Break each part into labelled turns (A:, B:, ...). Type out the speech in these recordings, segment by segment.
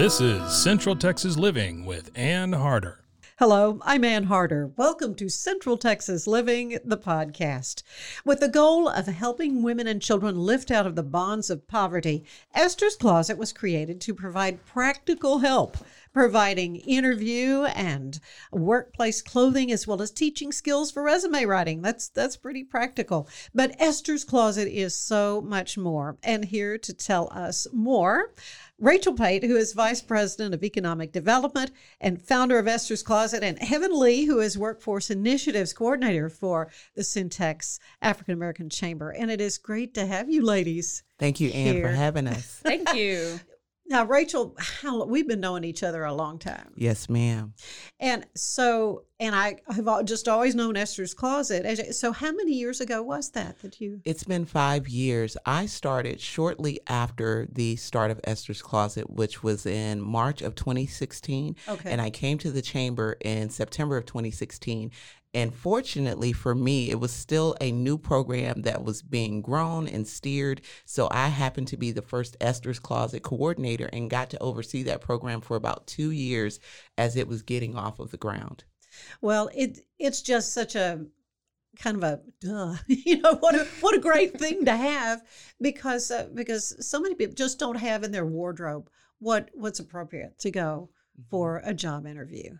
A: This is Central Texas Living with Ann Harder.
B: Hello, I'm Ann Harder. Welcome to Central Texas Living, the podcast. With the goal of helping women and children lift out of the bonds of poverty, Esther's Closet was created to provide practical help, providing interview and workplace clothing as well as teaching skills for resume writing. That's that's pretty practical. But Esther's Closet is so much more. And here to tell us more Rachel Pate, who is Vice President of Economic Development and founder of Esther's Closet, and Heaven Lee, who is Workforce Initiatives Coordinator for the Cen-Tex African American Chamber. And it is great to have you ladies.
C: Thank you, Ann, for having us.
D: Thank you.
B: Now, Rachel, how, we've been knowing each other a long time.
C: yes, ma'am.
B: And so, and I have just always known Esther's Closet. So, how many years ago was that that you?
C: It's been five years. I started shortly after the start of Esther's Closet, which was in March of 2016.
B: Okay.
C: And I came to the chamber in September of 2016. And fortunately for me, it was still a new program that was being grown and steered. So I happened to be the first Esther's Closet coordinator and got to oversee that program for about two years as it was getting off of the ground.
B: Well, it it's just such a kind of a duh, you know what a what a great thing to have because uh, because so many people just don't have in their wardrobe what what's appropriate to go for a job interview.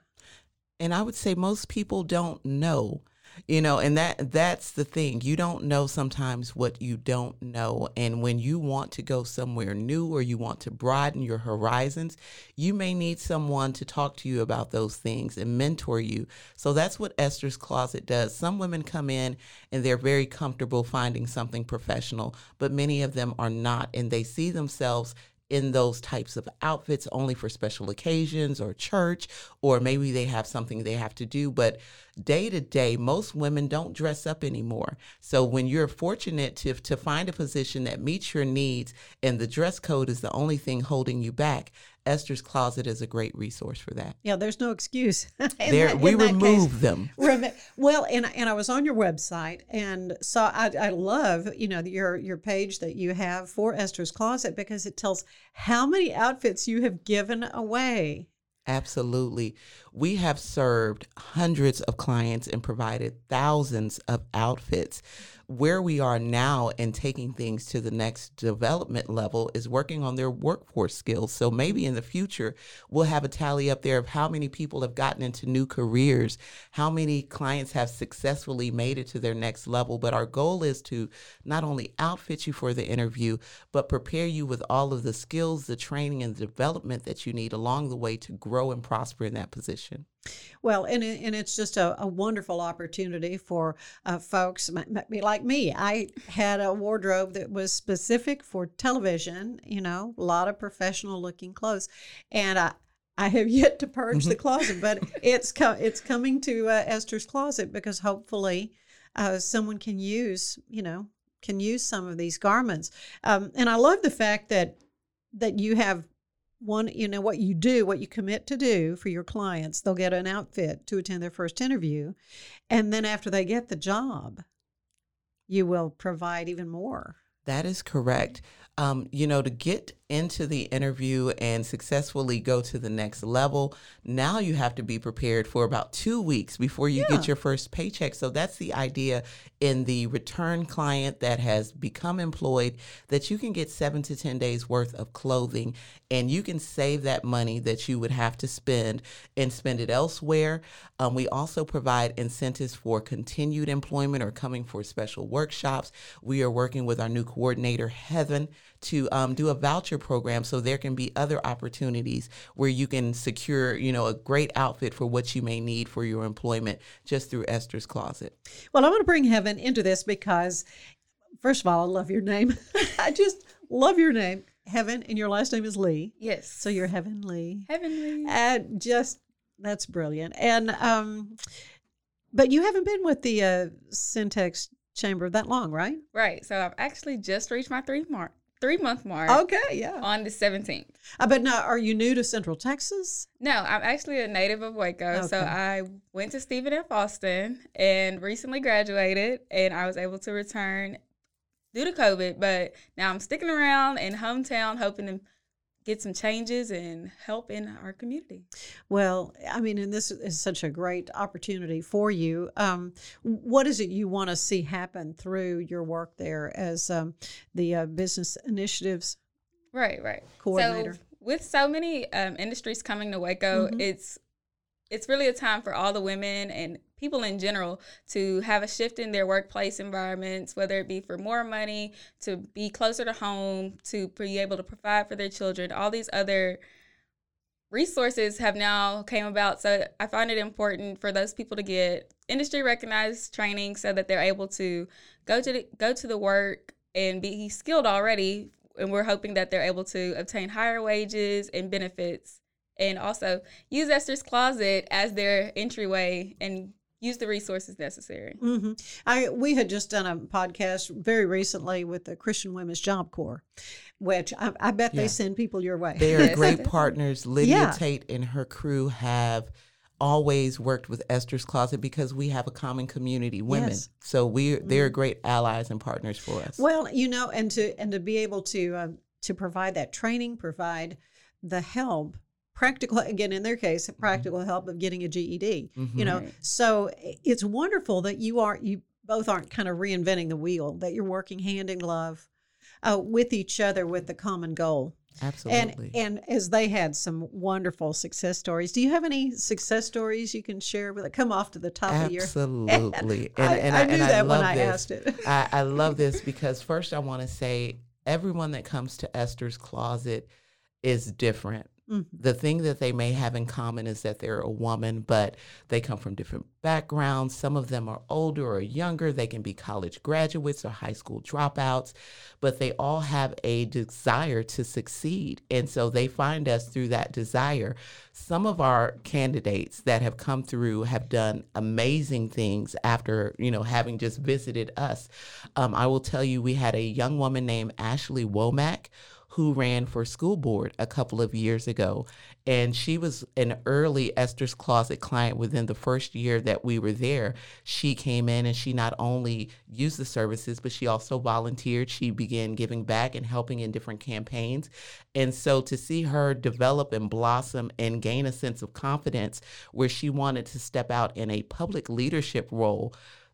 C: And I would say most people don't know, you know, and that that's the thing. You don't know sometimes what you don't know, and when you want to go somewhere new or you want to broaden your horizons, you may need someone to talk to you about those things and mentor you. So that's what Esther's Closet does. Some women come in and they're very comfortable finding something professional, but many of them are not, and they see themselves in those types of outfits only for special occasions or church, or maybe they have something they have to do. But day to day, most women don't dress up anymore. So when you're fortunate to, to find a position that meets your needs and the dress code is the only thing holding you back, Esther's Closet is a great resource for that.
B: Yeah, there's no excuse.
C: There,
B: that-
C: we
B: that case.
C: remove them.
B: Remi- well, and and I was on your website and saw I, I love you know your your page that you have for Esther's Closet because it tells how many outfits you have given away.
C: Absolutely. We have served hundreds of clients and provided thousands of outfits. Where we are now and taking things to the next development level is working on their workforce skills. So maybe in the future, we'll have a tally up there of how many people have gotten into new careers, how many clients have successfully made it to their next level. But our goal is to not only outfit you for the interview, but prepare you with all of the skills, the training, and the development that you need along the way to grow and prosper in that position.
B: Well, and it, and it's just a, a wonderful opportunity for uh, folks like me. I had a wardrobe that was specific for television. You know, a lot of professional looking clothes, and I. I have yet to purge the closet, but it's co- it's coming to uh, Esther's closet because hopefully uh, someone can use you know can use some of these garments. Um, and I love the fact that that you have one you know what you do what you commit to do for your clients they'll get an outfit to attend their first interview and then after they get the job you will provide even more
C: That is correct. Um, you know, to get into the interview and successfully go to the next level, now you have to be prepared for about two weeks before you
B: Yeah.
C: get your first paycheck. So that's the idea in the return client that has become employed that you can get seven to 10 days worth of clothing and you can save that money that you would have to spend and spend it elsewhere. Um, we also provide incentives for continued employment or coming for special workshops. We are working with our new coordinator, Heaven, to um, do a voucher program so there can be other opportunities where you can secure, you know, a great outfit for what you may need for your employment just through Esther's Closet.
B: Well, I want to bring Heaven into this because, first of all, I love your name. I just love your name, Heaven, and your last name is Lee.
D: Yes.
B: So you're Heaven Lee.
D: heavenly.
B: And just that's brilliant. And um, but you haven't been with the uh, Cen-Tex Chamber that long, right?
D: right. So I've actually just reached my three mark, three month mark
B: Okay, yeah.
D: on the 17th.
B: Uh, but now, are you new to Central Texas?
D: No, I'm actually a native of Waco. So I went to Stephen F. Austin and recently graduated, and I was able to return due to COVID. But now I'm sticking around in hometown, hoping to get some changes and help in our community.
B: Well, I mean, and this is such a great opportunity for you. Um, what is it you want to see happen through your work there as um, the uh, business initiatives?
D: Right, right.
B: Coordinator.
D: So with so many um, industries coming to Waco,
B: Mhm.
D: it's it's really a time for all the women and people in general to have a shift in their workplace environments, whether it be for more money, to be closer to home, to be able to provide for their children. All these other resources have now came about so i find it important for those people to get industry recognized training so that they're able to go to the, go to the work and be skilled already and we're hoping that they're able to obtain higher wages and benefits and also use esther's closet as their entryway and use the resources necessary
B: hmm I we had just done a podcast very recently with the Christian Women's Job Corps, which I, I bet they send people your way.
C: They are
D: Yes.
C: great partners. Lydia
B: Yeah.
C: Tate and her crew have always worked with Esther's Closet because we have a common community, women.
B: Yes.
C: So we they're great allies and partners for us.
B: Well, you know, and to and to be able to um, to provide that training, provide the help, practical again in their case, practical help of getting a GED. You know,
D: Right.
B: so it's wonderful that you are you both aren't kind of reinventing the wheel, that you're working hand in glove uh, with each other with the common goal.
C: Absolutely.
B: And and as they had some wonderful success stories. Do you have any success stories you can share with it? Come off to the top of your
C: Absolutely.
B: I, I knew
C: and
B: that when
C: love
B: I
C: this.
B: asked it.
C: I, I love this because first I want to say everyone that comes to Esther's Closet is different.
B: Mhm.
C: The thing that they may have in common is that they're a woman, but they come from different backgrounds. Some of them are older or younger. They can be college graduates or high school dropouts, but they all have a desire to succeed. And so they find us through that desire. Some of our candidates that have come through have done amazing things after, you know, having just visited us. Um, I will tell you, we had a young woman named Ashley Womack who ran for school board a couple of years ago. And she was an early Esther's Closet client within the first year that we were there. She came in and she not only used the services, but she also volunteered. She began giving back and helping in different campaigns. And so to see her develop and blossom and gain a sense of confidence where she wanted to step out in a public leadership role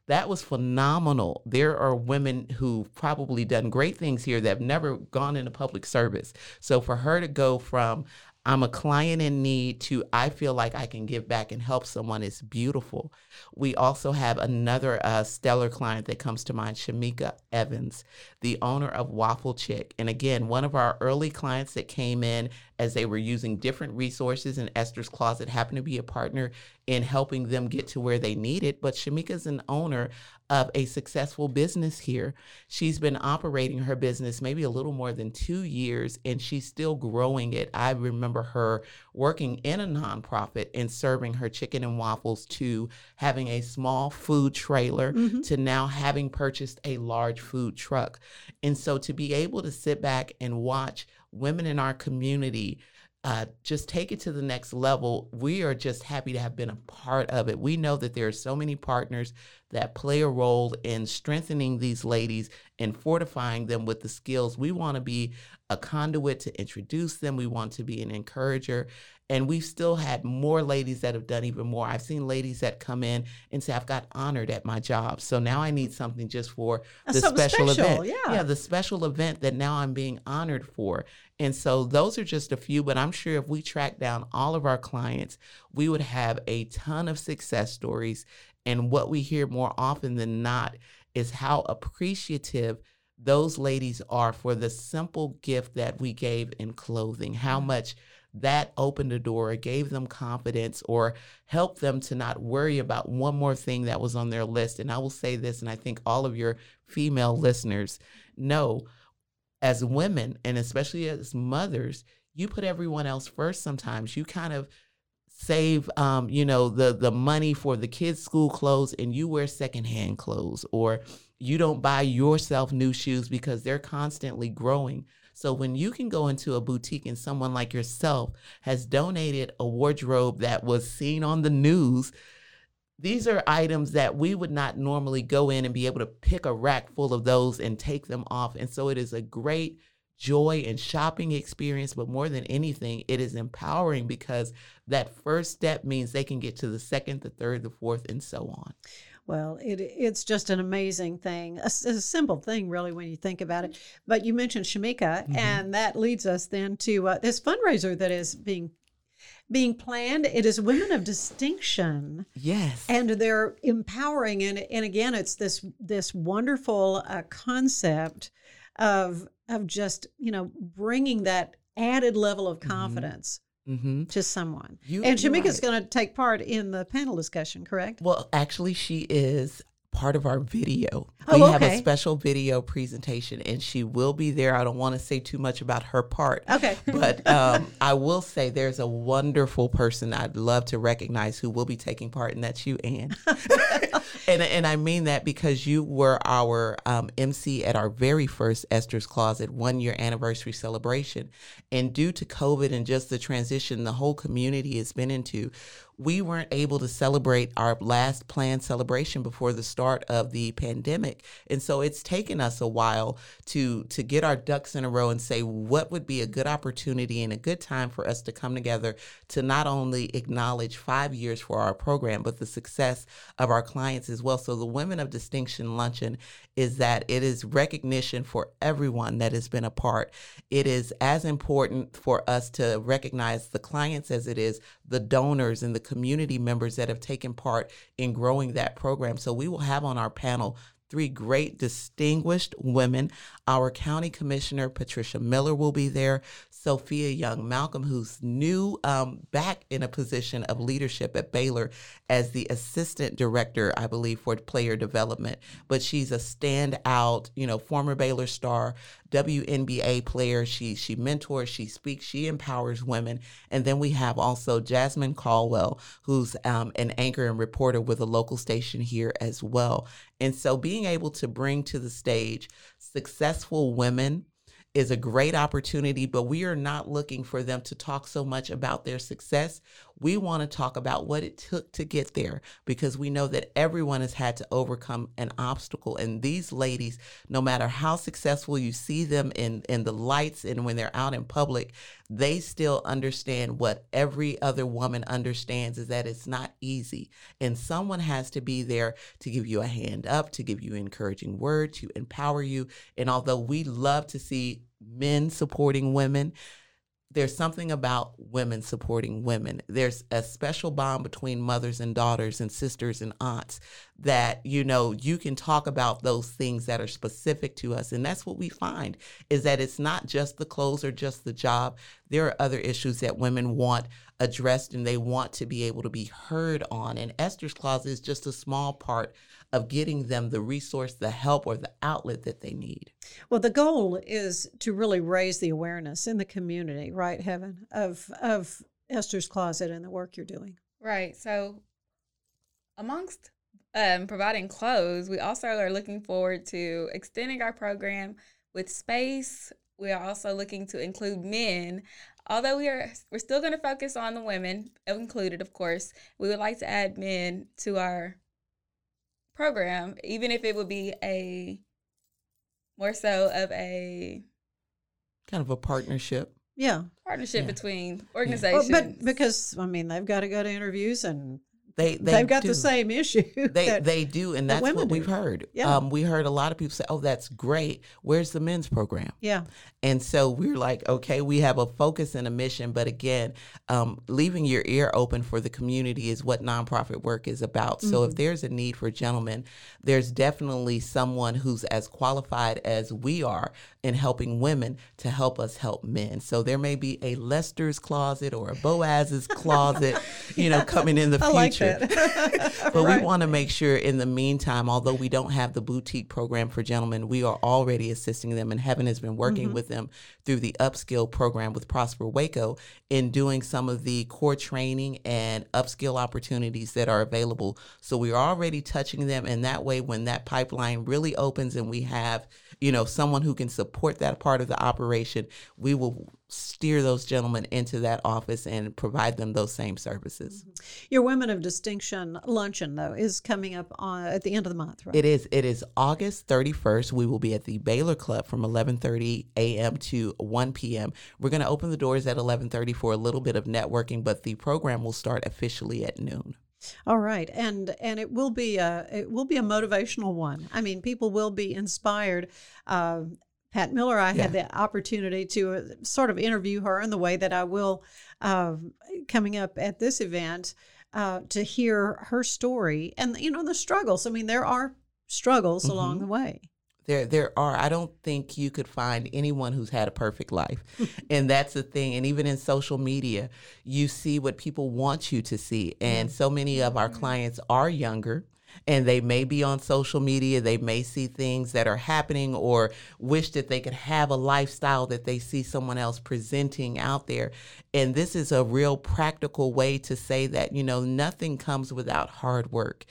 C: that was phenomenal. There are women who've probably done great things here that have never gone into public service. So for her to go from I'm a client in need to I feel like I can give back and help someone It's beautiful. We also have another uh, stellar client that comes to mind, Shamika Evans, the owner of Waffle Chick. And again, one of our early clients that came in as they were using different resources, and Esther's Closet happened to be a partner in helping them get to where they needed. But Shamika's an owner of a successful business here. She's been operating her business maybe a little more than two years, and she's still growing it. I remember her working in a nonprofit and serving her chicken and waffles to having a small food trailer mm-hmm. to now having purchased a large food truck. And so to be able to sit back and watch women in our community uh, just take it to the next level. We are just happy to have been a part of it. We know that there are so many partners that play a role in strengthening these ladies and fortifying them with the skills. We want to be a conduit to introduce them, we want to be an encourager. And we've still had more ladies that have done even more. I've seen ladies that come in and say, I've got honored at my job. So now I need something just for the special,
B: special,
C: event.
B: yeah.
C: yeah, the special event that now I'm being honored for. And so those are just a few, but I'm sure if we track down all of our clients, we would have a ton of success stories. And what we hear more often than not is how appreciative those ladies are for the simple gift that we gave in clothing, how much that opened a door, gave them confidence, or helped them to not worry about one more thing that was on their list. And I will say this, and I think all of your female listeners know as women, and especially as mothers, you put everyone else first sometimes. You kind of save um, you know the the money for the kids school clothes and you wear secondhand clothes or you don't buy yourself new shoes because they're constantly growing so when you can go into a boutique and someone like yourself has donated a wardrobe that was seen on the news these are items that we would not normally go in and be able to pick a rack full of those and take them off and so it is a great joy and shopping experience, but more than anything, it is empowering because that first step means they can get to the second, the third, the fourth, and so on.
B: Well, it it's just an amazing thing, a, a simple thing, really, when you think about it. But you mentioned Shamika,
C: Mm-hmm.
B: and that leads us then to uh, this fundraiser that is being being planned. It is Women of Distinction.
C: Yes.
B: and they're empowering and and again it's this this wonderful uh, concept of of just you know bringing that added level of confidence
C: mm-hmm.
B: to someone
C: You-
B: and Shamika's
C: right.
B: going to take part in the panel discussion correct
C: Well, actually, she is part of our video.
B: Oh,
C: we have a special video presentation, and she will be there. I don't want to say too much about her part.
B: Okay.
C: But um, I will say there's a wonderful person I'd love to recognize who will be taking part, and that's you, Ann. and, and I mean that because you were our um, MC at our very first Esther's Closet one year anniversary celebration. And due to COVID and just the transition the whole community has been into, we weren't able to celebrate our last planned celebration before the start of the pandemic. And so it's taken us a while to to get our ducks in a row and say what would be a good opportunity and a good time for us to come together to not only acknowledge 5 years for our program but the success of our clients as well. So the Women of Distinction luncheon is that it is recognition for everyone that has been a part. It is as important for us to recognize the clients as it is the donors and the community members that have taken part in growing that program. So we will have on our panel three great distinguished women. Our county commissioner, Patricia Miller, will be there. Sophia Young Malcolm, who's new um, back in a position of leadership at Baylor as the assistant director, I believe, for player development. But she's a standout, you know, former Baylor star, WNBA player. She she mentors, she speaks, she empowers women. And then we have also Jasmine Caldwell, who's um, an anchor and reporter with a local station here as well. And so being able to bring to the stage successful women is a great opportunity, but we are not looking for them to talk so much about their success. We want to talk about what it took to get there because we know that everyone has had to overcome an obstacle. And these ladies, no matter how successful you see them in, in the lights and when they're out in public, they still understand what every other woman understands is that it's not easy. And someone has to be there to give you a hand up, to give you encouraging word, to empower you. And although we love to see men supporting women, there's something about women supporting women. There's a special bond between mothers and daughters and sisters and aunts that, you know, you can talk about those things that are specific to us. And that's what we find is that it's not just the clothes or just the job. There are other issues that women want addressed and they want to be able to be heard on. And Esther's Closet is just a small part of getting them the resource, the help, or the outlet that they need.
B: Well, the goal is to really raise the awareness in the community, right, Heaven, of of Esther's Closet and the work you're doing.
D: Right. So, amongst um, providing clothes, we also are looking forward to extending our program with space. We are also looking to include men although we are we're still going to focus on the women included, of course, we would like to add men to our program, even if it would be a more so of a
C: kind of a partnership.
B: Yeah.
D: partnership
C: Yeah.
D: between
B: Well,
D: organizations.
B: but because I mean they've got to go to interviews and
C: They, they
B: have got
C: do.
B: the same issue.
C: They they do, and that's what we've heard.
B: Yeah.
C: Um, we heard a lot of people say, "Oh, that's great. Where's the men's program?"
B: yeah.
C: And so we're like, okay, we have a focus and a mission, but again, um, leaving your ear open for the community is what nonprofit work is about. So
B: Mm-hmm.
C: if there's a need for gentlemen, there's definitely someone who's as qualified as we are in helping women to help us help men. So there may be a Lester's closet or a Boaz's closet, you know, coming in the
B: future. like
C: future. But
B: Right.
C: we want to make sure in the meantime, although we don't have the boutique program for gentlemen, we are already assisting them, and Heaven has been working mm-hmm. with them through the upskill program with Prosper Waco in doing some of the core training and upskill opportunities that are available. So we're already touching them, and that way, when that pipeline really opens and we have, you know, someone who can support that part of the operation, we will steer those gentlemen into that office and provide them those same services.
B: Your Women of Distinction luncheon though is coming up on at the end of the month, right?
C: It is. It is August 31st. We will be at the Baylor Club from 11:30 a.m. to 1 p.m. We're going to open the doors at 11:30 for a little bit of networking, but the program will start officially at noon.
B: All right, and and it will be a it will be a motivational one. I mean, people will be inspired. Uh, Pat Miller, I had the opportunity to uh, sort of interview her in the way that I will uh, coming up at this event uh, to hear her story and you know the struggles. I mean, there are struggles along the way.
C: There, there are. I don't think you could find anyone who's had a perfect life, and that's the thing. And even in social media, you see what people want you to see, and so many of our clients are younger. And they may be on social media. They may see things that are happening or wish that they could have a lifestyle that they see someone else presenting out there. And this is a real practical way to say that, you know, nothing comes without hard work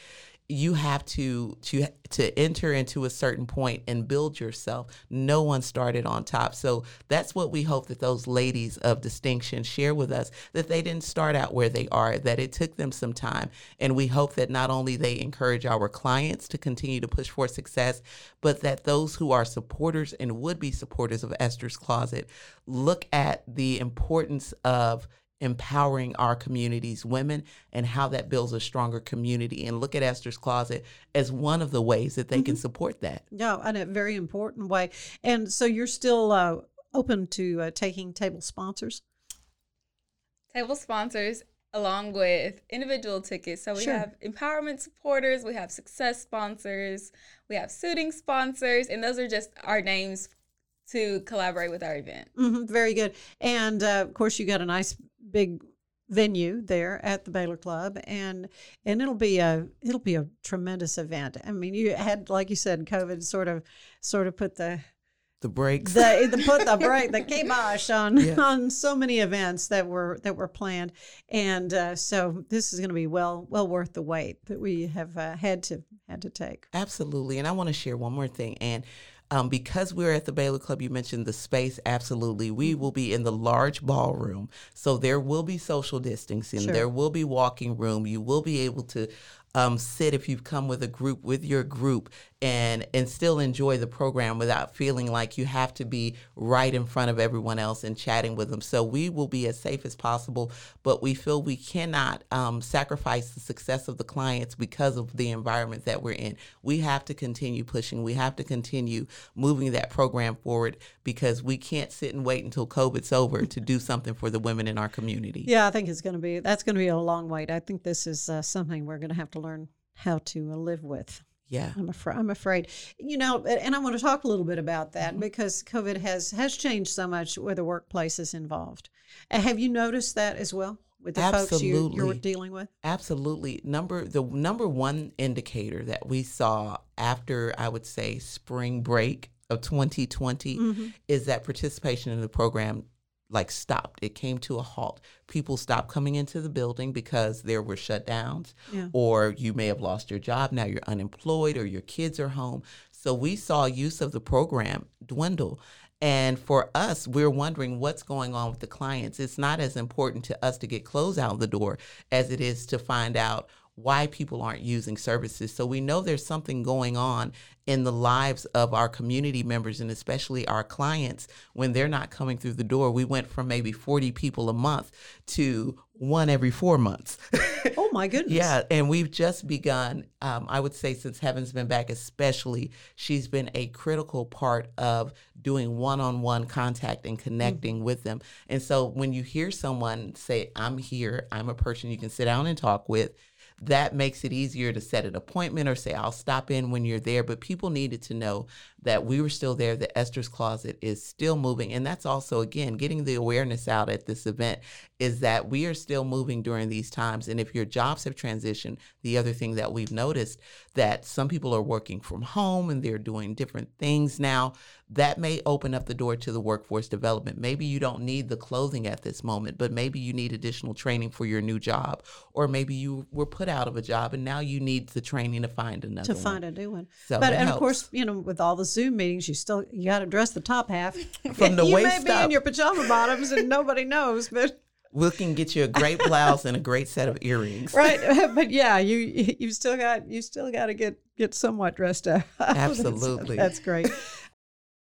C: you have to to to enter into a certain point and build yourself. No one started on top. So that's what we hope that those ladies of distinction share with us that they didn't start out where they are, that it took them some time. And we hope that not only they encourage our clients to continue to push for success, but that those who are supporters and would be supporters of Esther's Closet look at the importance of empowering our communities, women, and how that builds a stronger community. And look at Esther's Closet as one of the ways that they can support that.
B: Yeah, in a very important way. And so you're still uh, open to uh, taking table sponsors.
D: table sponsors along with individual tickets. So we
B: Sure.
D: have empowerment supporters, we have success sponsors, we have suiting sponsors, and those are just our names to collaborate with our event.
B: hmm very good. And uh, of course, you got a nice big venue there at the Baylor Club, and and it'll be a it'll be a tremendous event. I mean, you had like you said, COVID sort of sort of put the
C: The breaks.
B: the, the put the break the kibosh on
C: Yeah.
B: on so many events that were that were planned, and uh, so this is going to be well well worth the wait that we have uh, had to had to take.
C: Absolutely. And I want to share one more thing. And um, because we're at the Baylor Club, you mentioned the space. Absolutely. We will be in the large ballroom. So there will be social distancing.
B: Sure.
C: There will be walking room. You will be able to um, sit if you've come with a group with your group and and still enjoy the program without feeling like you have to be right in front of everyone else and chatting with them. So we will be as safe as possible, but we feel we cannot um, sacrifice the success of the clients because of the environment that we're in. We have to continue pushing. We have to continue moving that program forward because we can't sit and wait until COVID's over to do something for the women in our community.
B: Yeah, I think it's going to be that's going to be a long wait. I think this is uh, something we're going to have to learn how to uh, live with.
C: Yeah.
B: I'm afraid. I'm afraid. You know, and I want to talk a little bit about that because COVID has has changed so much where the workplace is involved. Have you noticed that as well with the folks you, you're dealing with?
C: Absolutely. Number the number one indicator that we saw after I would say spring break of 2020
B: Mm-hmm.
C: is that participation in the program like stopped. It came to a halt. People stopped coming into the building because there were shutdowns
B: Yeah.
C: or you may have lost your job, now you're unemployed or your kids are home. So we saw use of the program dwindle. And for us, we're wondering what's going on with the clients. It's not as important to us to get clothes out of the door as it is to find out why people aren't using services. So we know there's something going on in the lives of our community members and especially our clients when they're not coming through the door. We went from maybe 40 people a month to one every four months.
B: oh my goodness.
C: yeah. And we've just begun, um, I would say, since Heaven's been back, especially, she's been a critical part of doing one on one contact and connecting mm-hmm. with them. And so when you hear someone say, I'm here, I'm a person you can sit down and talk with that makes it easier to set an appointment or say, I'll stop in when you're there. But people needed to know that we were still there, that Esther's Closet is still moving. And that's also, again, getting the awareness out at this event is that we are still moving during these times. And if your jobs have transitioned, the other thing that we've noticed that some people are working from home and they're doing different things now that may open up the door to the workforce development. Maybe you don't need the clothing at this moment, but maybe you need additional training for your new job, or maybe you were put out of a job and now you need the training to find another
B: to
C: one.
B: find a new one. So but and helps. of course, you know, with all the Zoom meetings, you still you got to dress the top half
C: from the
B: you
C: waist up.
B: You may be in your pajama bottoms and nobody knows, but
C: we can get you a great blouse and a great set of earrings.
B: Right, but yeah, you you still got you still got to get get somewhat dressed up.
C: Absolutely,
B: that's, that's great.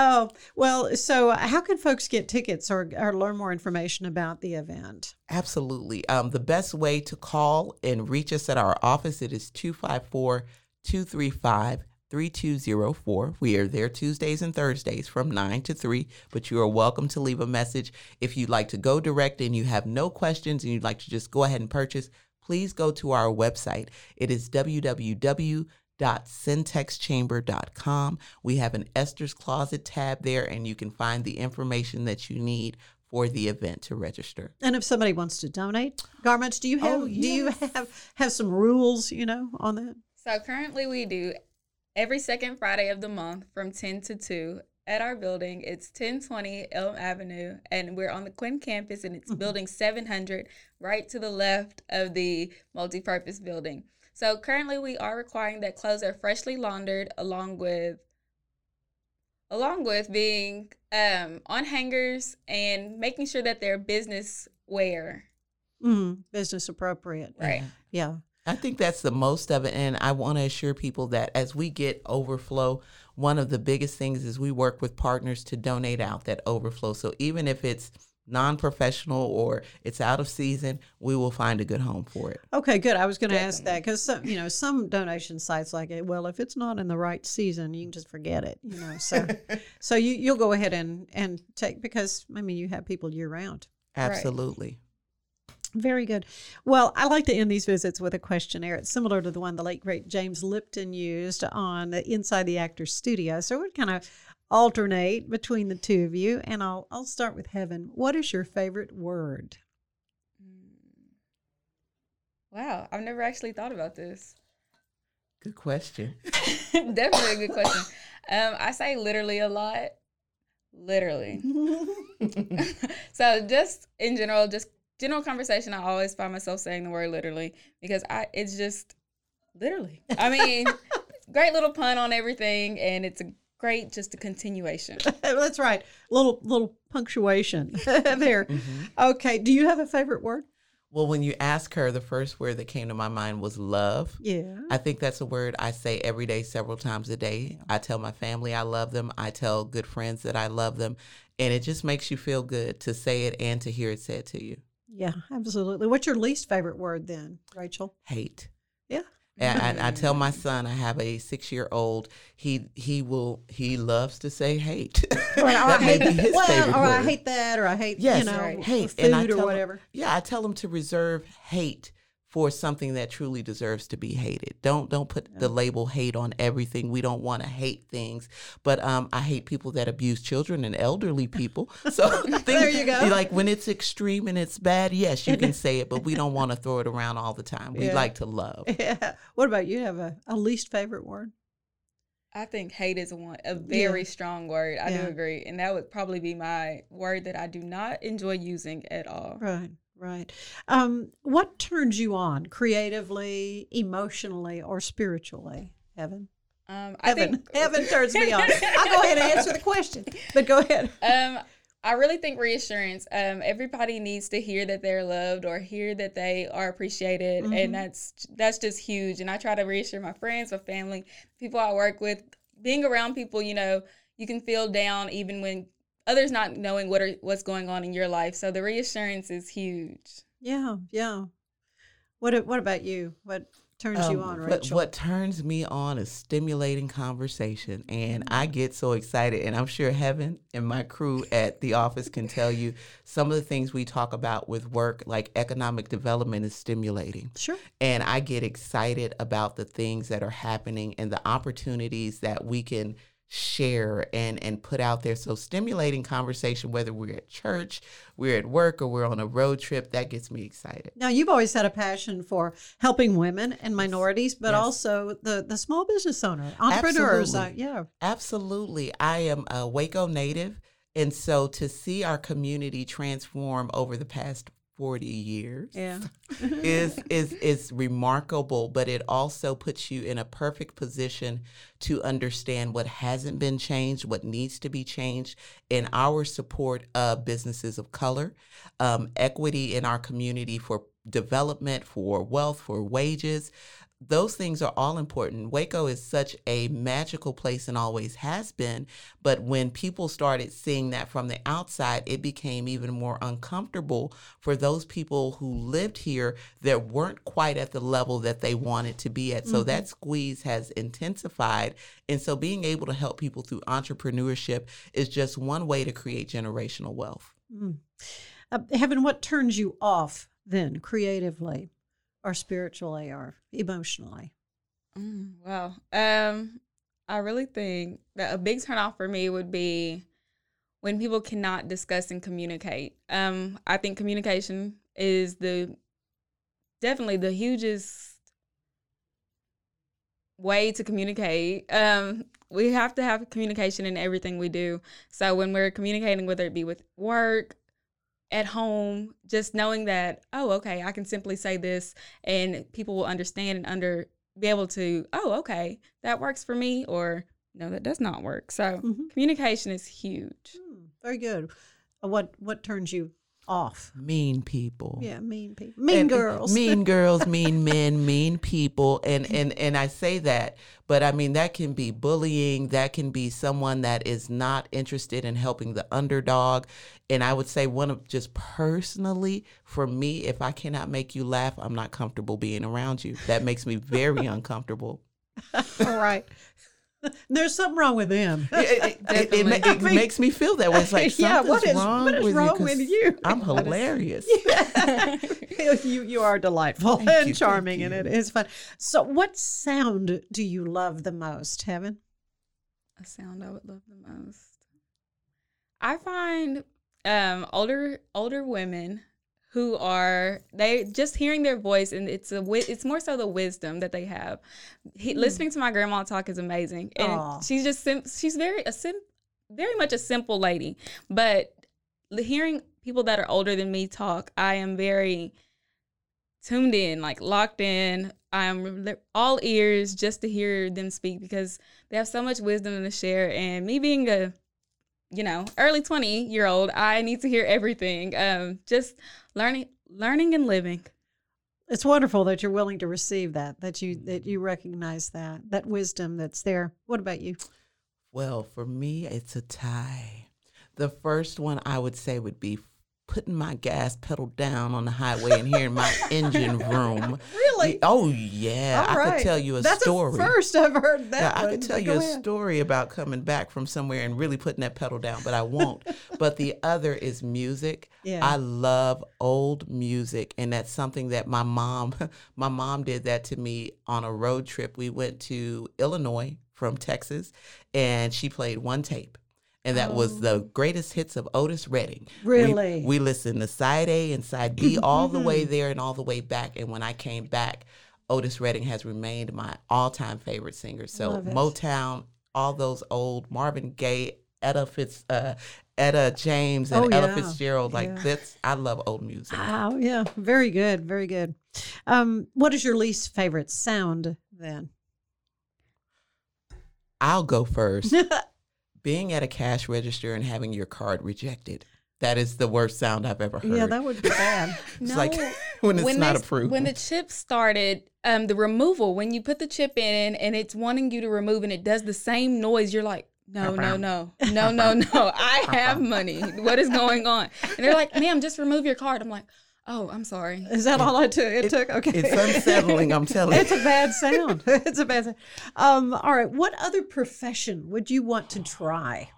B: Oh, well, so how can folks get tickets or, or learn more information about the event?
C: Absolutely. Um, the best way to call and reach us at our office, it is 254 235 3204. We are there Tuesdays and Thursdays from 9 to 3, but you are welcome to leave a message. If you'd like to go direct and you have no questions and you'd like to just go ahead and purchase, please go to our website. It is www www.centexchamber.com. We have an Esther's Closet tab there, and you can find the information that you need for the event to register.
B: And if somebody wants to donate garments, do you have oh, yes. do you have have some rules, you know, on that?
D: So currently we do every second Friday of the month from 10 to 2 at our building. It's 1020 Elm Avenue, and we're on the Quinn campus, and it's mm-hmm. building 700 right to the left of the multi-purpose building. So currently we are requiring that clothes are freshly laundered along with along with being um, on hangers and making sure that they're business wear.
B: Mm, business appropriate.
D: Right.
B: Yeah.
C: I think that's the most of it. And I want to assure people that as we get overflow, one of the biggest things is we work with partners to donate out that overflow. So even if it's non-professional or it's out of season, we will find a good home for it.
B: Okay, good. I was going to ask that because you know some donation sites like it. Well, if it's not in the right season, you can just forget it. You know, so so you you'll go ahead and and take because I mean you have people year round.
C: Absolutely.
B: Right. Very good. Well, I like to end these visits with a questionnaire. It's similar to the one the late great James Lipton used on the Inside the Actor's Studio. So we're kind of alternate between the two of you, and I'll I'll start with Heaven. What is your favorite word?
D: Mm. Wow, I've never actually thought about this.
C: Good question.
D: Definitely a good question. Um, I say literally a lot. Literally. so just in general, just general conversation, I always find myself saying the word literally because I it's just literally. I mean, great little pun on everything, and it's a great just a continuation
B: that's right little little punctuation there mm-hmm. okay do you have a favorite word
C: Well, when you ask her, the first word that came to my mind was love.
B: Yeah.
C: I think that's a word I say every day, several times a day. I tell my family I love them. I tell good friends that I love them. And it just makes you feel good to say it and to hear it said to you.
B: Yeah, absolutely. What's your least favorite word then, Rachel?
C: Hate.
B: Yeah.
C: And I, I mm-hmm. tell my son, I have a six year old. He he will he loves to say hate.
B: I
C: that may
B: hate,
C: be his
B: well,
C: favorite
B: or I hate that, or I hate,
C: Yes,
B: you know,
D: right.
C: hate
B: food
C: and I
B: or whatever.
C: yeah, I tell him to reserve hate for something that truly deserves to be hated. Don't don't put the label hate on everything. We don't want to hate things, but um, I hate people that abuse children and elderly people. So things-
B: There you go.
C: Like when it's extreme and it's bad, yes, you can say it, but we don't want to throw it around all the time. We
B: Yeah.
C: like to love.
B: Yeah. What about you? Have a, a least favorite word?
D: I think hate is one a very strong word. I
B: Yeah.
D: do agree, and that would probably be my word that I do not enjoy using at all.
B: Right, right. Um, what turns you on creatively, emotionally, or spiritually? Heaven.
D: Um, I
B: Heaven.
D: think
B: Heaven turns me on. I'll go ahead and answer the question, but go ahead.
D: um, I really think reassurance. Um, everybody needs to hear that they're loved or hear that they are appreciated,
B: Mhm.
D: and that's that's just huge. And I try to reassure my friends, my family, people I work with. Being around people, you know, you can feel down even when others not knowing what are what's going on in your life. So the reassurance is huge.
B: Yeah, yeah. What What about you? What turns you
C: Um,
B: on,
C: what-
B: Rachel?
C: What, turns me on is stimulating conversation. And I get so excited. And I'm sure Heaven and my crew at the office can tell you some of the things we talk about with work, like economic development, is stimulating.
B: Sure.
C: And I get excited about the things that are happening and the opportunities that we can share and and put out there so stimulating conversation whether we're at church we're at work or we're on a road trip that gets me excited
B: Now, you've always had a passion for helping women and minorities, but
C: Yes.
B: also the, the small business owner, entrepreneurs. Uh,
C: Absolutely.
B: yeah.
C: Absolutely. I am a Waco native. And so to see our community transform over the past 40 years
B: Yeah.
C: is is is remarkable, but it also puts you in a perfect position to understand what hasn't been changed, what needs to be changed in our support of businesses of color, um, equity in our community for development, for wealth, for wages. Those things are all important. Waco is such a magical place and always has been. But when people started seeing that from the outside, it became even more uncomfortable for those people who lived here that weren't quite at the level that they wanted to be at. So that squeeze has intensified. And so being able to help people through entrepreneurship is just one way to create generational wealth.
B: Mm. Uh, Heaven, what turns you off then, creatively, or spiritually, or emotionally?
D: Mm. Um, I really think that a big turnoff for me would be when people cannot discuss and communicate. Um, I think communication is the definitely the hugest way to communicate. Um, we have to have communication in everything we do. So when we're communicating, whether it be with work, at home, just knowing that, oh, okay, I can simply say this and people will understand and under be able to, oh, okay, that works for me, or no, that does not work. So
B: Mhm.
D: communication is huge.
B: Hmm, very good. Uh, what What turns you off?
C: Mean people.
B: Yeah, mean people, mean
C: And-
B: girls,
C: mean girls, mean men, mean people, and and and I say that, but I mean that can be bullying. That can be someone that is not interested in helping the underdog. And I would say one of just personally for me, if I cannot make you laugh, I'm not comfortable being around you. That makes me very uncomfortable.
B: All right. There's something wrong with them.
C: It, it- it- it
D: Definitely.
C: ma- it
B: I mean-
C: makes me feel that way. It's like
B: Yeah, what is-
C: wrong
B: what is
C: with
B: wrong
C: you. 'cause
B: with you?
C: I'm
B: What is-
C: hilarious.
B: you you are delightful
C: Thank
B: and
C: you,
B: charming, and it is fun. So, what sound do you love the most, Heaven?
D: A sound I would love the most. I find um, older older women who are they just hearing their voice and it's a it's more so the wisdom that they have. He, hmm. Listening to my grandma talk is amazing, and
B: Aw.
D: she's just sim- she's very a sim- very much a simple lady, but hearing people that are older than me talk, I am very tuned in, like locked in. I'm all ears just to hear them speak because they have so much wisdom to share. And me being a, you know, early 20 year old, I need to hear everything. Um, just learning, learning and living.
B: It's wonderful that you're willing to receive that, that you that you recognize that that wisdom that's there. What about you?
C: Well, for me, it's a tie. The first one I would say would be putting my gas pedal down on the highway and hearing my engine room.
B: Really?
C: Oh yeah,
B: All
C: I
B: right.
C: could tell you a
B: That's
C: story.
B: A first I've heard that.
C: I could tell
B: but
C: you
B: go
C: a story about coming back from somewhere and really putting that pedal down, but I won't. but the other is music.
B: Yeah.
C: I love old music, and that's something that my mom, my mom did that to me on a road trip. We went to Illinois from Texas, and she played one tape. And that was the greatest hits of Otis Redding. We-
B: Really?
C: We, listened to side A and side B all the way there and all the way back. And when I came back, Otis Redding has remained my all time favorite singer. So Motown, all those old Marvin Gaye, Etta Fitz, uh, Etta James, and
B: Oh,
C: Ella
B: yeah.
C: Fitzgerald. Like
B: Yeah.
C: that's I love old music.
B: Wow, yeah, very good, very good. Um, what is your least favorite sound then?
C: I'll go first. Being at a cash register and having your card rejected. That is the worst sound I've ever heard.
B: Yeah, that would be bad.
C: It's like when it's not
D: they-
C: approved.
D: When the chip started, um, the removal, when you put the chip in and it's wanting you to remove and it does the same noise, you're like, no, no, no, no, no, no. I have money. What is going on? And they're like, ma'am, just remove your card. I'm like, oh, I'm sorry.
B: Is that all I took? It, took okay.
C: it's unsettling, I'm telling you.
B: It's a bad sound. it's a bad sound. Um, all right. What other profession would you want to try?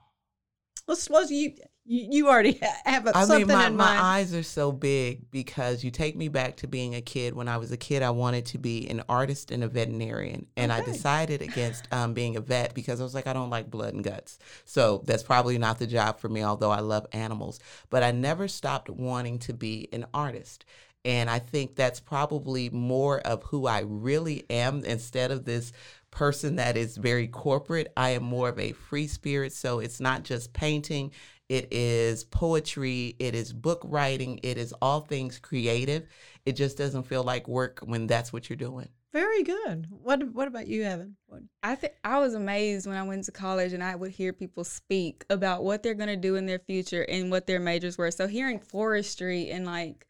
B: Let's suppose you you, already have a,
C: I
B: something
C: mean, my,
B: in
C: my eyes are so big because you take me back to being a kid. When I was a kid, I wanted to be an artist and a veterinarian. And I decided against um, being a vet because I was like, I don't like blood and guts. So that's probably not the job for me, although I love animals. But I never stopped wanting to be an artist. And I think that's probably more of who I really am instead of this person that is very corporate. I am more of a free spirit. So it's not just painting, it is poetry, it is book writing, it is all things creative. It just doesn't feel like work when that's what you're doing.
B: Very good. What What about you, Evan? What,
D: I think I was amazed when I went to college and I would hear people speak about what they're going to do in their future and what their majors were. So hearing forestry and like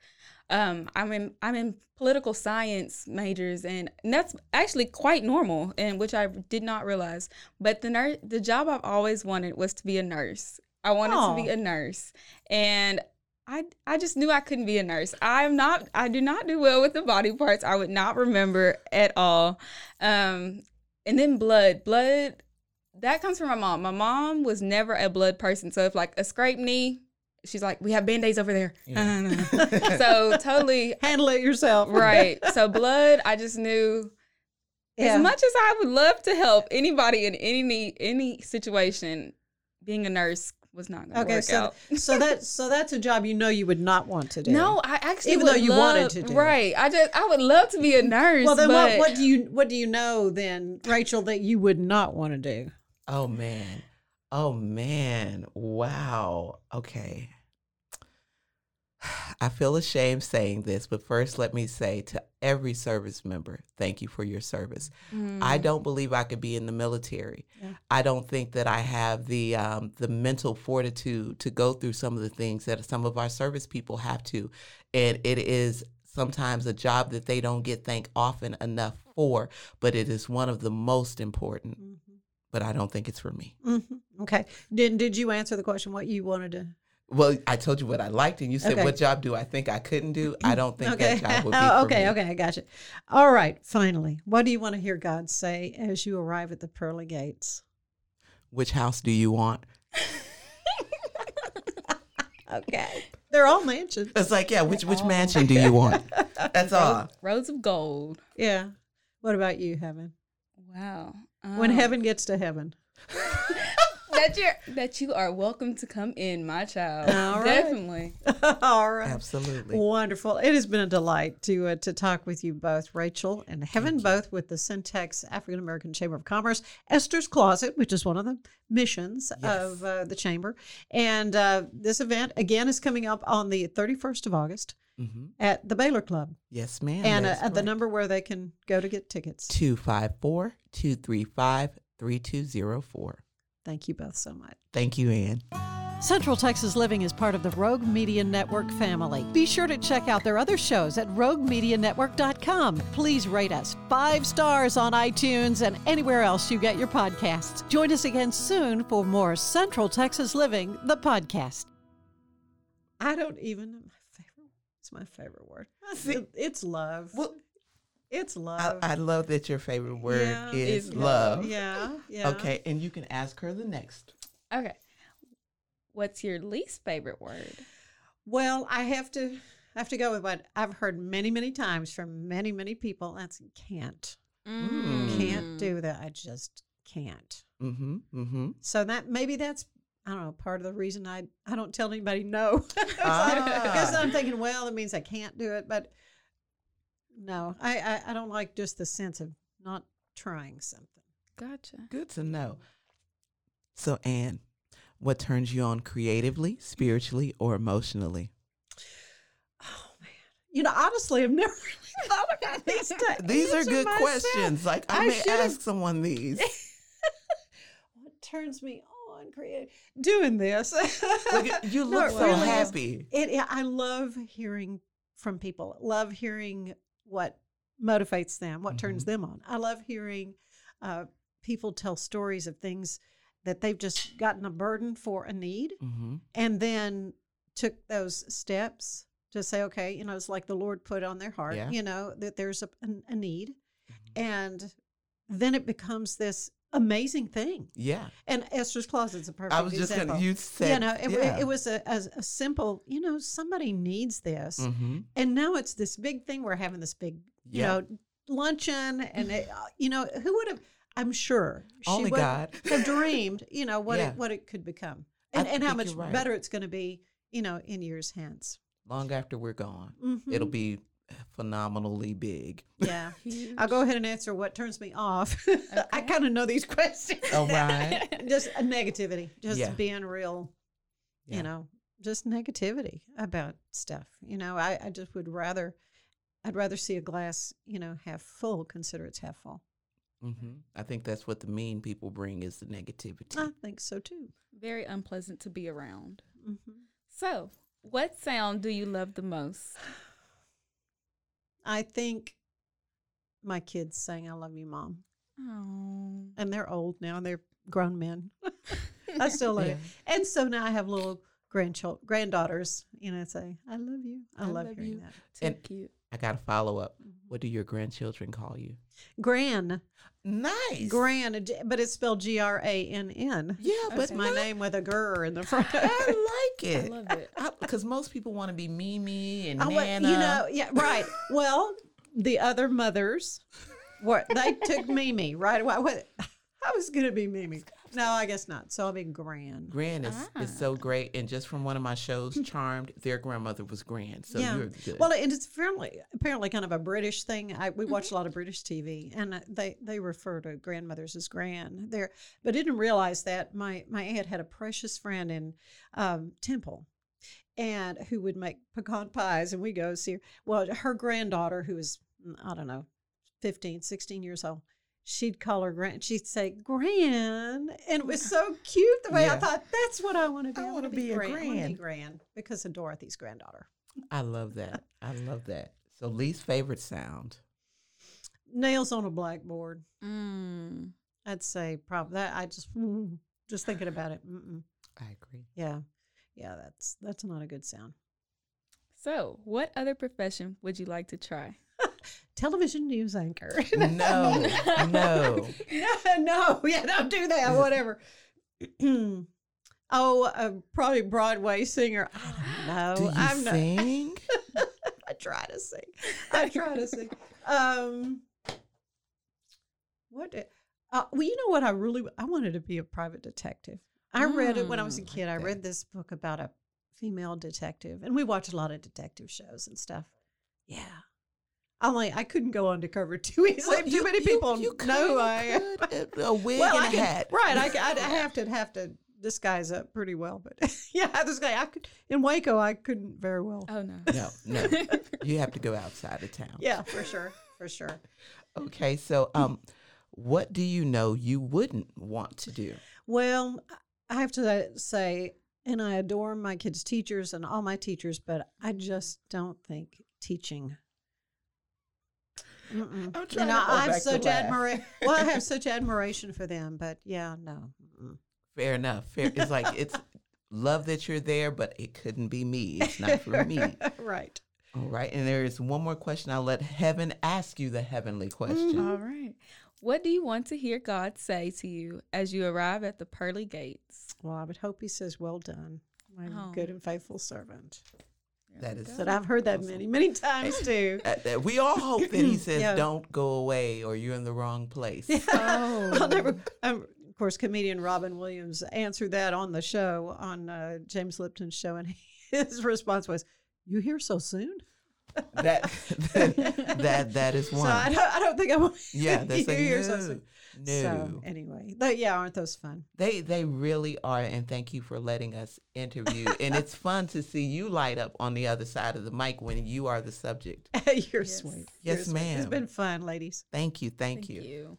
D: um I'm in I'm in political science majors and, and that's actually quite normal and which I did not realize. But the nurse the job I've always wanted was to be a nurse. I wanted to be a nurse. And I, I just knew I couldn't be a nurse. I'm not. I do not do well with the body parts. I would not remember at all. Um, and then blood, blood, that comes from my mom. My mom was never a blood person. So if like a scrape knee, she's like, we have band aids over there.
C: Yeah.
D: so totally
B: handle it yourself.
D: right. So blood, I just knew.
B: Yeah.
D: As much as I would love to help anybody in any any situation, being a nurse was not going to
B: Okay,
D: work
B: so
D: out.
B: so that so that's a job you know you would not want to do.
D: No, I actually
B: Even
D: would
B: though you
D: love,
B: wanted to do.
D: Right. I just I would love to be a nurse.
B: Well, then
D: but
B: what what do you what do you know then, Rachel, that you would not want to do?
C: Oh man. Oh man. Wow. Okay. I feel ashamed saying this, but first let me say to every service member, thank you for your service. I don't believe I could be in the military.
B: Yeah.
C: I don't think that I have the um, the mental fortitude to go through some of the things that some of our service people have to, and it is sometimes a job that they don't get thanked often enough for, but it is one of the most important. But I don't think it's for me.
B: hmm Okay. Did did you answer the question what you wanted to?
C: Well, I told you what I liked, and you said,
B: Okay.
C: "What job do I think I couldn't do?" I don't think
B: okay.
C: that job would be
B: Oh,
C: for
B: okay.
C: me.
B: Okay. I got you. All right. Finally, what do you want to hear God say as you arrive at the pearly gates?
C: Which house do you want?
B: Okay. They're all mansions.
C: It's like, yeah, which which mansion do you want? That's all.
D: Roads of gold.
B: Yeah. What about you, Heaven?
D: Wow.
B: When
D: Um,
B: heaven gets to heaven.
D: That you that you are welcome to come in, my child.
B: All right.
D: Definitely.
B: all right.
C: Absolutely.
B: Wonderful. It has been a delight to uh, to talk with you both, Rachel and Heaven, both with the Cen-Tex African American Chamber of Commerce, Esther's Closet, which is one of the missions of uh, the chamber, and uh, this event again is coming up on the thirty first of August
C: hmm
B: at the Baylor Club,
C: Yes, ma'am.
B: and uh, at the number where they can go to get tickets.
C: 254 235 3204.
B: Thank you both so much.
C: Thank you, Ann.
B: Central Texas Living is part of the Rogue Media Network family. Be sure to check out their other shows at roguemedianetwork.com. Please rate us five stars on iTunes and anywhere else you get your podcasts. Join us again soon for more Central Texas Living, the podcast. I don't even know my favorite. It's my favorite word.
C: See-
B: it's love.
C: Well,
B: it's love.
C: I love that your favorite word
B: Yeah,
C: is
D: is
C: love.
B: yeah, yeah.
C: Okay, and you can ask her the next.
D: Okay. What's your least favorite word?
B: Well, I have to I have to go with what I've heard many, many times from many, many people. That's can't.
C: Mm.
B: Can't do that. I just can't.
C: Mm-hmm. Mm-hmm.
B: So that maybe that's I don't know, part of the reason I I don't tell anybody no. It's like-
C: Ah.
B: because I'm thinking, well, it means I can't do it, but no, I, I I don't like just the sense of not trying something.
D: Gotcha.
C: Good to know. So, Ann, what turns you on creatively, spiritually, or emotionally?
B: Oh man, you know, honestly, I've never really thought about these. to
C: These are good
B: myself.
C: questions. Like I,
B: I
C: may
B: should've-
C: ask someone these.
B: what turns me on creative doing this
C: Look you look
B: it
C: so
B: really is.
C: happy.
B: it, yeah, i love hearing from people love hearing what motivates them what turns
C: Mm-hmm.
B: them on i love hearing uh, people tell stories of things that they've just gotten a burden for a need
C: Mm-hmm.
B: and then took those steps to say okay you know it's like the lord put on their heart
C: Yeah. Mm-hmm.
B: you know that there's a, a, a need and then it becomes this amazing thing
C: Yeah,
B: and Esther's Closet's a perfect
C: I was just
B: example.
C: gonna. You said,
B: you know, it,
C: yeah.
B: it was a, a, a simple, you know, somebody needs this.
C: Mm-hmm.
B: And now it's this big thing. We're having this big, you
C: Yeah.
B: know, luncheon. And, it, uh, you know, who would have, I'm sure
C: Only
B: she would
C: God.
B: have dreamed, you know, what,
C: Yeah.
B: it, what it could become and, and how much
C: right.
B: better it's going to be, you know, in years hence.
C: Long after we're gone,
B: Mhm.
C: it'll be phenomenally big.
B: Yeah. I'll go ahead and answer what turns me off. I kind of know these questions.
C: Oh, right.
B: just a negativity, just
C: Yeah.
B: being real,
C: Yeah.
B: you know, just negativity about stuff. You know, I, I just would rather, I'd rather see a glass, you know, half full, consider it's half full.
C: hmm I think that's what the mean people bring is the negativity.
B: I think so too.
D: Very unpleasant to be around.
B: hmm
D: So, what sound do you love the most?
B: I think my kids saying, I love you, mom.
D: Oh.
B: And they're old now, they're grown men. I still love it. And so now I have little grandchildren, granddaughters, you know, say, I love you. I,
D: I
B: love,
D: love
B: hearing
D: you.
B: that.
D: Too
C: And-
D: cute.
C: I got a follow up.
B: Mm-hmm.
C: What do your grandchildren call you?
B: Gran,
C: Nice.
B: Gran, but it's spelled G R A N N.
C: Yeah, but
B: my
C: not-
B: name with a grr in the front.
C: I like it.
D: I love it.
C: Because most people want to be Mimi and
B: I wa-
C: Nana.
B: you know, yeah, right. Well, the other mothers, what they took Mimi right away. What, I was going to be Mimi. No, I guess not. So I'll be Gran.
C: Gran is, is
B: Ah.
C: so great. And just from one of my shows, Charmed, their grandmother was Gran. So
B: yeah.
C: you're good.
B: Well, and it's apparently apparently kind of a British thing. I, we
C: Mm-hmm.
B: watch a lot of British TV, and uh, they they refer to grandmothers as gran. There, but didn't realize that my my aunt had a precious friend in um, Temple, and who would make pecan pies, and we go see her. Well, her granddaughter, who is mm, I don't know, 15, 16 years old. She'd call her grand. She'd say "gran," and it was so cute. The way I thought, that's what I want to be.
C: I
B: I,
C: wanna
B: want to
C: be a
B: gran. I
C: gran.
B: be gran because of Dorothy's granddaughter.
C: I love that. I love that. So least favorite sound.
B: Nails on a blackboard.
D: Mm.
B: I'd say probably that. I just mm, just thinking about it. Mm-mm.
C: I agree.
B: Yeah, yeah. That's that's not a good sound.
D: So, what other profession would you like to try?
B: Television news anchor.
C: No, no.
B: no, no. Yeah, don't do that. Whatever. oh, uh, probably Broadway singer. I don't know.
C: Do you
B: I'm not. I try to sing. I try to sing. Um, what? did- Uh, well, you know what? I really I wanted to be a private detective. I read it when I was a
D: Mm,
B: kid. I read this book about a female detective, and we watched a lot of detective shows and stuff. Yeah. I'm like, I couldn't go undercover too easily.
C: Well,
B: too
C: you-
B: many people
C: you
B: know who I am.
C: could, a- a wig
B: well,
C: and
B: I
C: a
B: could,
C: hat.
B: right? I, I'd have to have to disguise up pretty well, but yeah, this guy I could in Waco. I couldn't very well.
D: Oh no.
C: No, no. you have to go outside of town.
B: Yeah, for sure, for sure.
C: Okay, so um, what do you know you wouldn't want to do?
B: Well, I have to say, and I adore my kids' teachers and all my teachers, but I just don't think teaching. Mm-mm.
C: I'm
B: You
C: trying
B: know,
C: to
B: I have
C: back
B: such admiration. Well, I have such admiration for them, but yeah, no. Mm-mm.
C: Fair enough. Fair. It's like it's love that you're there, but it couldn't be me. It's not for me.
B: right.
C: All right. And there is one more question. I'll let heaven ask you the heavenly question. Mm-hmm.
D: All right. What do you want to hear God say to you as you arrive at the pearly gates?
B: Well, I would hope he says, "Well done, my
D: Oh.
B: good and faithful servant."
C: That is.
B: But I've heard that many, many times too.
C: We all hope that he says,
B: Yeah.
C: "Don't go away," or "You're in the wrong place."
D: Oh.
B: I'll never. Um, of course, comedian Robin Williams answered that on the show on uh, James Lipton's show, and his response was, "You here so soon?"
C: that, that that that is one.
B: So I don't, I don't think I want.
C: yeah, that's
B: you
C: like
B: here
C: no,
B: so soon.
C: No.
B: So anyway, but yeah, aren't those fun?
C: They they really are, and thank you for letting us interview. and it's fun to see you light up on the other side of the mic when you are the subject.
B: You're
D: Yes.
B: sweet.
C: Yes,
B: You're sweet. It's
C: ma'am.
B: been fun, ladies.
C: Thank you, thank,
D: Thank
C: you.
D: you.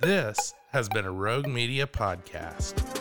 A: This has been a Rogue Media podcast.